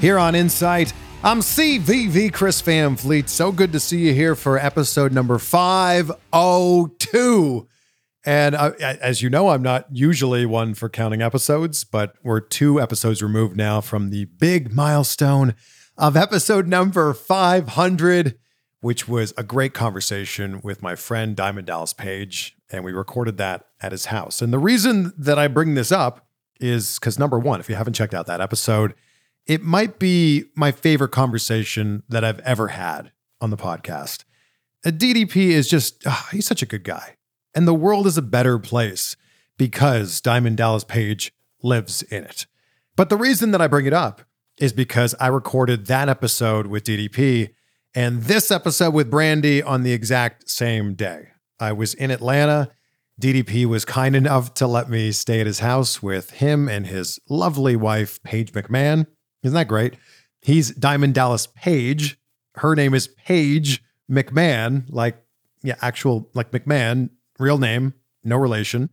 here on Insight. I'm CVV Chris Van Vliet. So good to see you here for episode number 502. And uh, as you know, I'm not usually one for counting episodes, but we're two episodes removed now from the big milestone of episode number 500, which was a great conversation with my friend Diamond Dallas Page. And we recorded that at his house. And the reason that I bring this up is because number one, if you haven't checked out that episode, it might be my favorite conversation that I've ever had on the podcast. A DDP is just, oh, he's such a good guy. And the world is a better place because Diamond Dallas Page lives in it. But the reason that I bring it up is because I recorded that episode with DDP and this episode with Brandi on the exact same day. I was in Atlanta. DDP was kind enough to let me stay at his house with him and his lovely wife, Payge McMahon. Isn't that great? He's Diamond Dallas Page. Her name is Paige McMahon, like, yeah, actual, like McMahon, real name, no relation.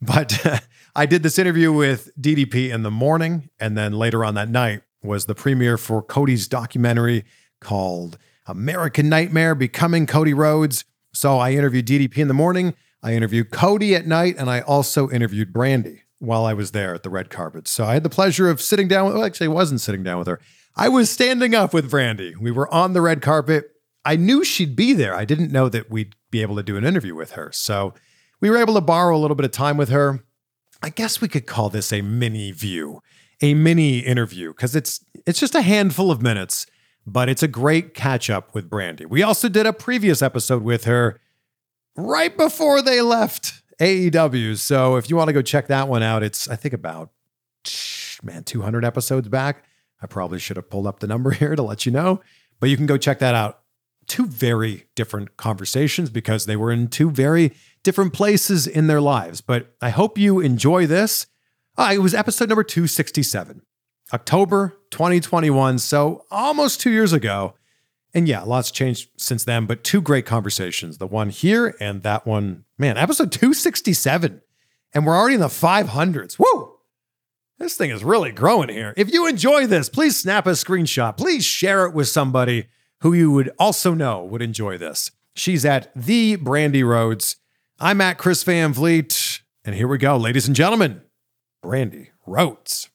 But I did this interview with DDP in the morning. And then later on that night was the premiere for Cody's documentary called American Nightmare Becoming Cody Rhodes. So I interviewed DDP in the morning. I interviewed Cody at night, and I also interviewed Brandi while I was there at the red carpet. So I had the pleasure of sitting down with, well, actually, I wasn't sitting down with her. I was standing up with Brandi. We were on the red carpet. I knew she'd be there. I didn't know that we'd be able to do an interview with her. So we were able to borrow a little bit of time with her. I guess we could call this a mini view, a mini interview, because it's it's just a handful of minutes, but it's a great catch up with Brandi. We also did a previous episode with her right before they left AEW. So if you want to go check that one out, it's I think about man 200 episodes back. I probably should have pulled up the number here to let you know, but you can go check that out. Two very different conversations because they were in two very different places in their lives. But I hope you enjoy this. Uh, it was episode number 267, October 2021. So almost two years ago. And yeah, lots changed since then, but two great conversations. The one here and that one, man, episode 267. And we're already in the 500s. Woo! This thing is really growing here. If you enjoy this, please snap a screenshot. Please share it with somebody who you would also know would enjoy this. She's at the Brandi Rhodes. I'm at Chris Van Vliet. And here we go, ladies and gentlemen. Brandi Rhodes.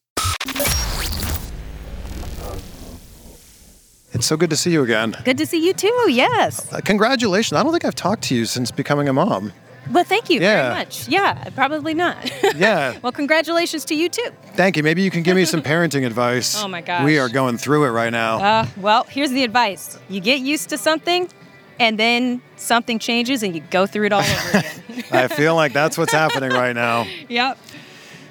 It's so good to see you again. Good to see you too. Yes. Uh, congratulations. I don't think I've talked to you since becoming a mom. Well, thank you Yeah. very much. Yeah, probably not. Yeah. well, congratulations to you too. Thank you. Maybe you can give me some parenting advice. Oh my gosh. We are going through it right now. Uh, well, here's the advice: you get used to something, and then something changes, and you go through it all over again. I feel like that's what's happening right now. yep.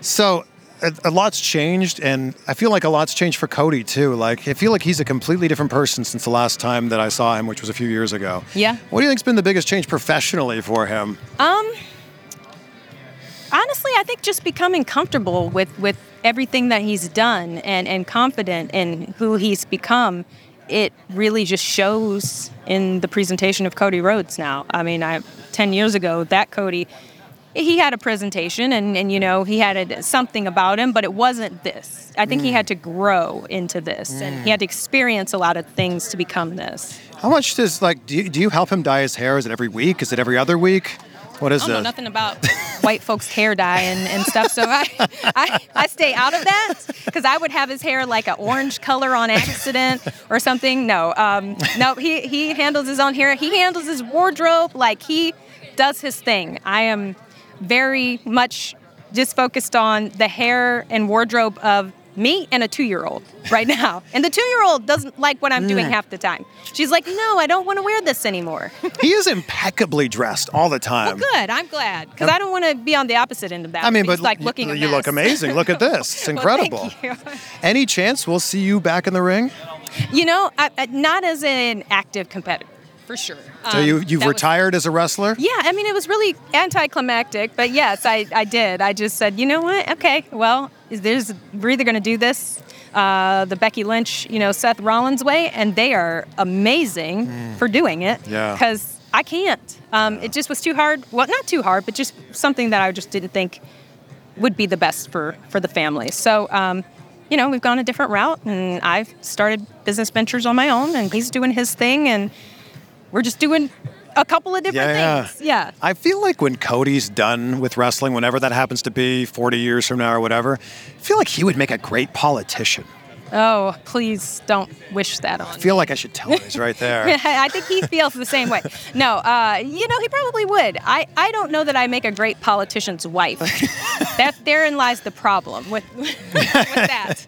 So, a, a lot's changed, and I feel like a lot's changed for Cody too. Like, I feel like he's a completely different person since the last time that I saw him, which was a few years ago. Yeah. What do you think's been the biggest change professionally for him? Um. Honestly, I think just becoming comfortable with with everything that he's done and and confident in who he's become. It really just shows in the presentation of Cody Rhodes now. I mean, I 10 years ago, that Cody he had a presentation and, and you know he had a, something about him but it wasn't this i think he had to grow into this and he had to experience a lot of things to become this How much does like do you, do you help him dye his hair? Is it every week? Is it every other week? What is I don't know it? nothing about white folks' hair dye and, and stuff, so I, I, I stay out of that because I would have his hair like an orange color on accident or something. No, um, no, he, he handles his own hair. He handles his wardrobe like he does his thing. I am very much just focused on the hair and wardrobe of me and a two-year-old right now. And the two-year-old doesn't like what I'm doing mm. half the time. She's like, "No, I don't want to wear this anymore." he is impeccably dressed all the time. Well, good. I'm glad because I don't want to be on the opposite end of that. I mean, but like looking. you look amazing. Look at this. It's Well, incredible. thank you. Any chance we'll see you back in the ring? You know, I, I, not as an active competitor, for sure. So Um, you you've that was- retired as a wrestler? yeah, I mean, it was really anticlimactic, but yes, I, I did. I just said, you know what? Okay, well, is there's we're either going to do this uh, the Becky Lynch, you know, Seth Rollins way, and they are amazing for doing it. Yeah. Because I can't. Um, It just was too hard. Well, not too hard, but just something that I just didn't think would be the best for for the family. So. Um, you know, we've gone a different route, and I've started business ventures on my own, and he's doing his thing, and we're just doing a couple of different Yeah, things. Yeah. yeah. I feel like when Cody's done with wrestling, whenever that happens to be, 40 years from now or whatever, I feel like he would make a great politician. Oh, please don't wish that on. I feel like I should tell him he's right there. I think he feels the same way. No, uh, you know, he probably would. I, I don't know that I make a great politician's wife. that therein lies the problem with, with that.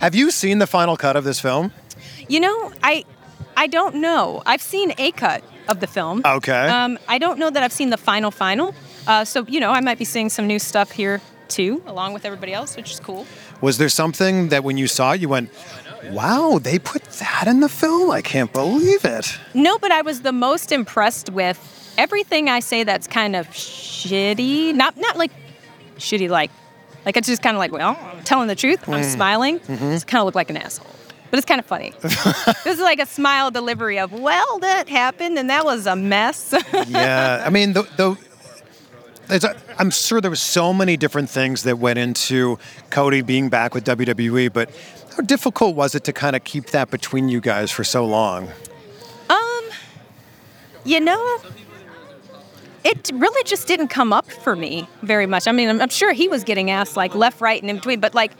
Have you seen the final cut of this film? You know, I I don't know. I've seen a cut of the film. Okay. Um, I don't know that I've seen the final final. Uh, so you know, I might be seeing some new stuff here too, along with everybody else, which is cool. Was there something that when you saw it, you went, wow, they put that in the film? I can't believe it. No, but I was the most impressed with everything I say that's kind of shitty. Not not like shitty like like it's just kind of like, well, I'm telling the truth. I'm smiling. It's kind of look like an asshole. But it's kind of funny. this is like a smile delivery of, well, that happened and that was a mess. yeah, I mean, the, a, I'm sure there was so many different things that went into Cody being back with WWE, but how difficult was it to kind of keep that between you guys for so long? Um, you know, it really just didn't come up for me very much. I mean, I'm, I'm sure he was getting asked like left, right, and in between, but like,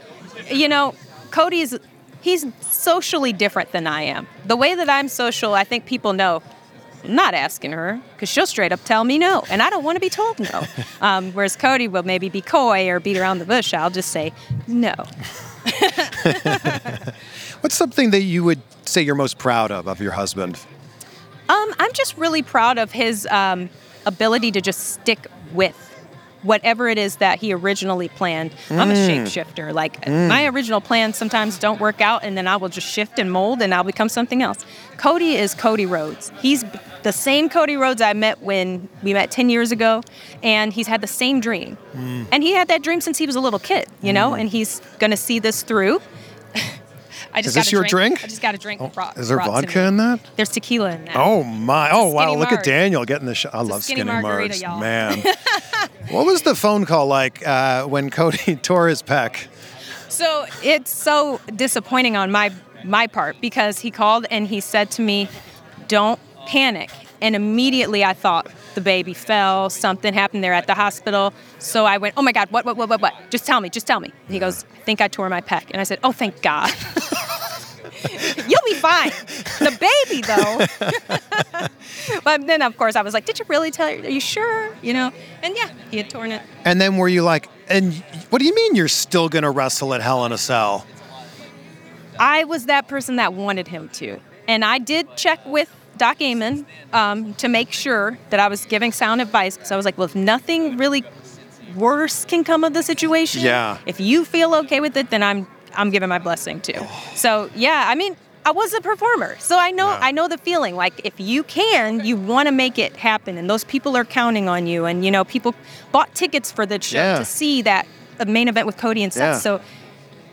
you know, Cody's he's socially different than I am. The way that I'm social, I think people know. I'm not asking her because she'll straight up tell me no, and I don't want to be told no. Um, whereas Cody will maybe be coy or beat around the bush. I'll just say no. What's something that you would say you're most proud of of your husband? Um, I'm just really proud of his um, ability to just stick with whatever it is that he originally planned. I'm a mm. shapeshifter. Like mm. my original plans sometimes don't work out, and then I will just shift and mold, and I'll become something else. Cody is Cody Rhodes. He's the same Cody Rhodes I met when we met 10 years ago, and he's had the same dream. Mm. And he had that dream since he was a little kid, you know, and he's to see this through. I just Is this got a your drink? I just got a drink. Oh, brought- Is there vodka in that? There's tequila in that. Oh my! Oh wow! Look at Daniel getting the shot. I love skinny skinny margarita, margs, man. what was the phone call like uh, when Cody tore his pec? So it's so disappointing on my my part because he called and he said to me, "Don't panic." And immediately I thought the baby fell, something happened there at the hospital. So I went, "Oh my God, what, what, what, what, what? Just tell me, just tell me." He goes, "I think I tore my pec." And I said, "Oh, thank God." You'll be fine. The baby, though. but then, of course, I was like, "Did you really tell? Her? Are you sure?" You know. And yeah, he had torn it. And then were you like, and what do you mean you're still gonna wrestle at Hell in a Cell? I was that person that wanted him to. And I did check with Doc Amann um, to make sure that I was giving sound advice because I was like, well, if nothing really worse can come of the situation, Yeah. if you feel okay with it, then I'm I'm giving my blessing too. So yeah, I mean, I was a performer, so I know Yeah. I know the feeling. Like if you can, you want to make it happen, and those people are counting on you. And you know, people bought tickets for the show Yeah. to see that uh, main event with Cody and Seth. Yeah. So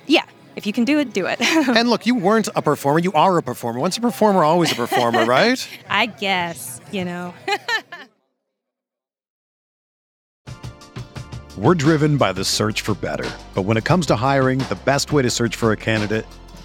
yeah, if you can do it, do it. and look, you weren't a performer. You are a performer. Once a performer, always a performer, right? I guess, you know. We're driven by the search for better. But when it comes to hiring, the best way to search for a candidate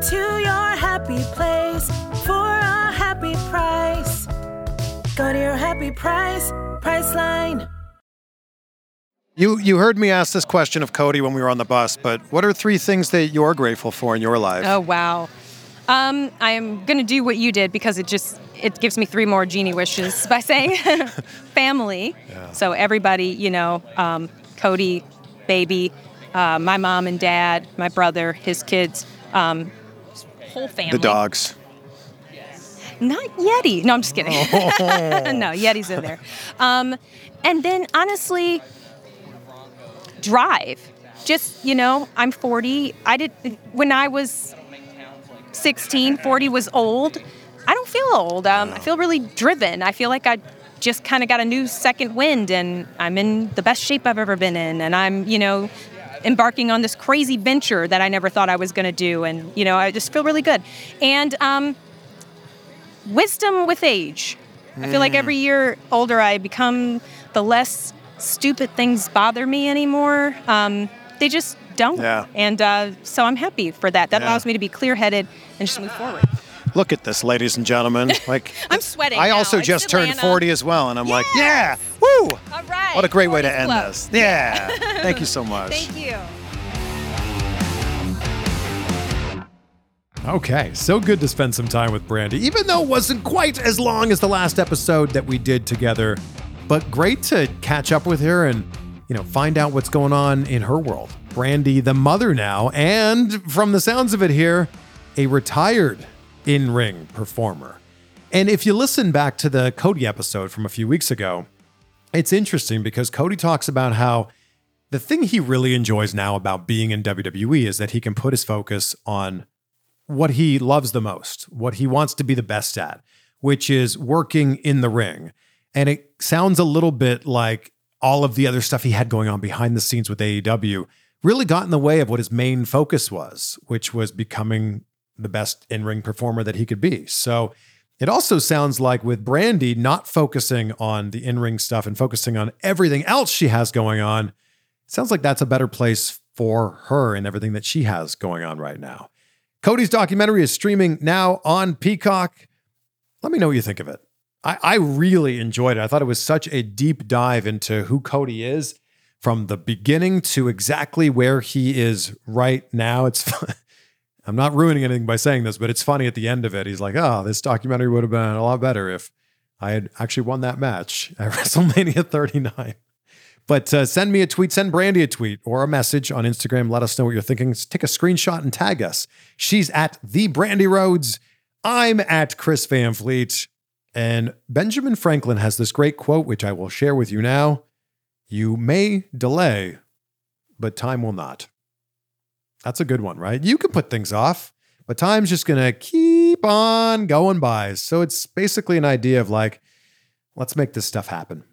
Go to your happy place for a happy price. Go to your happy price, Priceline. You you heard me ask this question of Cody when we were on the bus, but what are three things that you're grateful for in your life? Oh wow. Um, I am gonna do what you did because it just it gives me three more genie wishes by saying family. So everybody, you know, um, Cody, baby, uh, my mom and dad, my brother, his kids, um, whole family. the dogs. Not Yeti. No, I'm just kidding. no, Yeti's in there. Um, and then honestly, drive. Just, you know, I'm 40. I did, when I was 16, 40 was old. I don't feel old. Um, I feel really driven. I feel like I just kind of got a new second wind and I'm in the best shape I've ever been in. And I'm, you know, embarking on this crazy venture that I never thought I was going to do. And, you know, I just feel really good. And um, wisdom with age. I feel like every year older I become, the less stupid things bother me anymore. Um, they just don't. Yeah. And uh, so I'm happy for that. That Yeah. allows me to be clear headed and just move forward. Look at this, ladies and gentlemen. Like I'm sweating. I now. also It's just turned 40 as well, and I'm like, yeah, woo! All right. What a great way to end club. this. Yeah. Thank you so much. Thank you. Okay, so good to spend some time with Brandi, even though it wasn't quite as long as the last episode that we did together. But great to catch up with her and, you know, find out what's going on in her world. Brandi, the mother now, and from the sounds of it here, a retired in ring performer. And if you listen back to the Cody episode from a few weeks ago, it's interesting because Cody talks about how the thing he really enjoys now about being in WWE is that he can put his focus on what he loves the most, what he wants to be the best at, which is working in the ring. And it sounds a little bit like all of the other stuff he had going on behind the scenes with AEW really got in the way of what his main focus was, which was becoming the best in ring performer that he could be. So it also sounds like with Brandi not focusing on the in ring stuff and focusing on everything else she has going on, sounds like that's a better place for her and everything that she has going on right now. Cody's documentary is streaming now on Peacock. Let me know what you think of it. I, I really enjoyed it. I thought it was such a deep dive into who Cody is from the beginning to exactly where he is right now. It's I'm not ruining anything by saying this, but it's funny at the end of it. He's like, "Oh, this documentary would have been a lot better if I had actually won that match at WrestleMania 39." But uh, send me a tweet, send Brandi a tweet or a message on Instagram. Let us know what you're thinking. Take a screenshot and tag us. She's at the Brandi Rhodes. I'm at Chris Van Vliet. And Benjamin Franklin has this great quote, which I will share with you now. You may delay, but time will not. That's a good one, right? You can put things off, but time's just going to keep on going by. So it's basically an idea of like, let's make this stuff happen.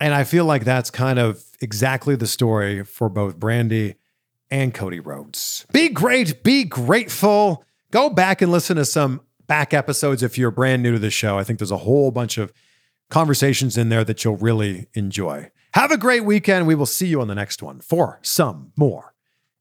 And I feel like that's kind of exactly the story for both Brandi and Cody Rhodes. Be great, be grateful. Go back and listen to some back episodes if you're brand new to the show. I think there's a whole bunch of conversations in there that you'll really enjoy. Have a great weekend. We will see you on the next one for some more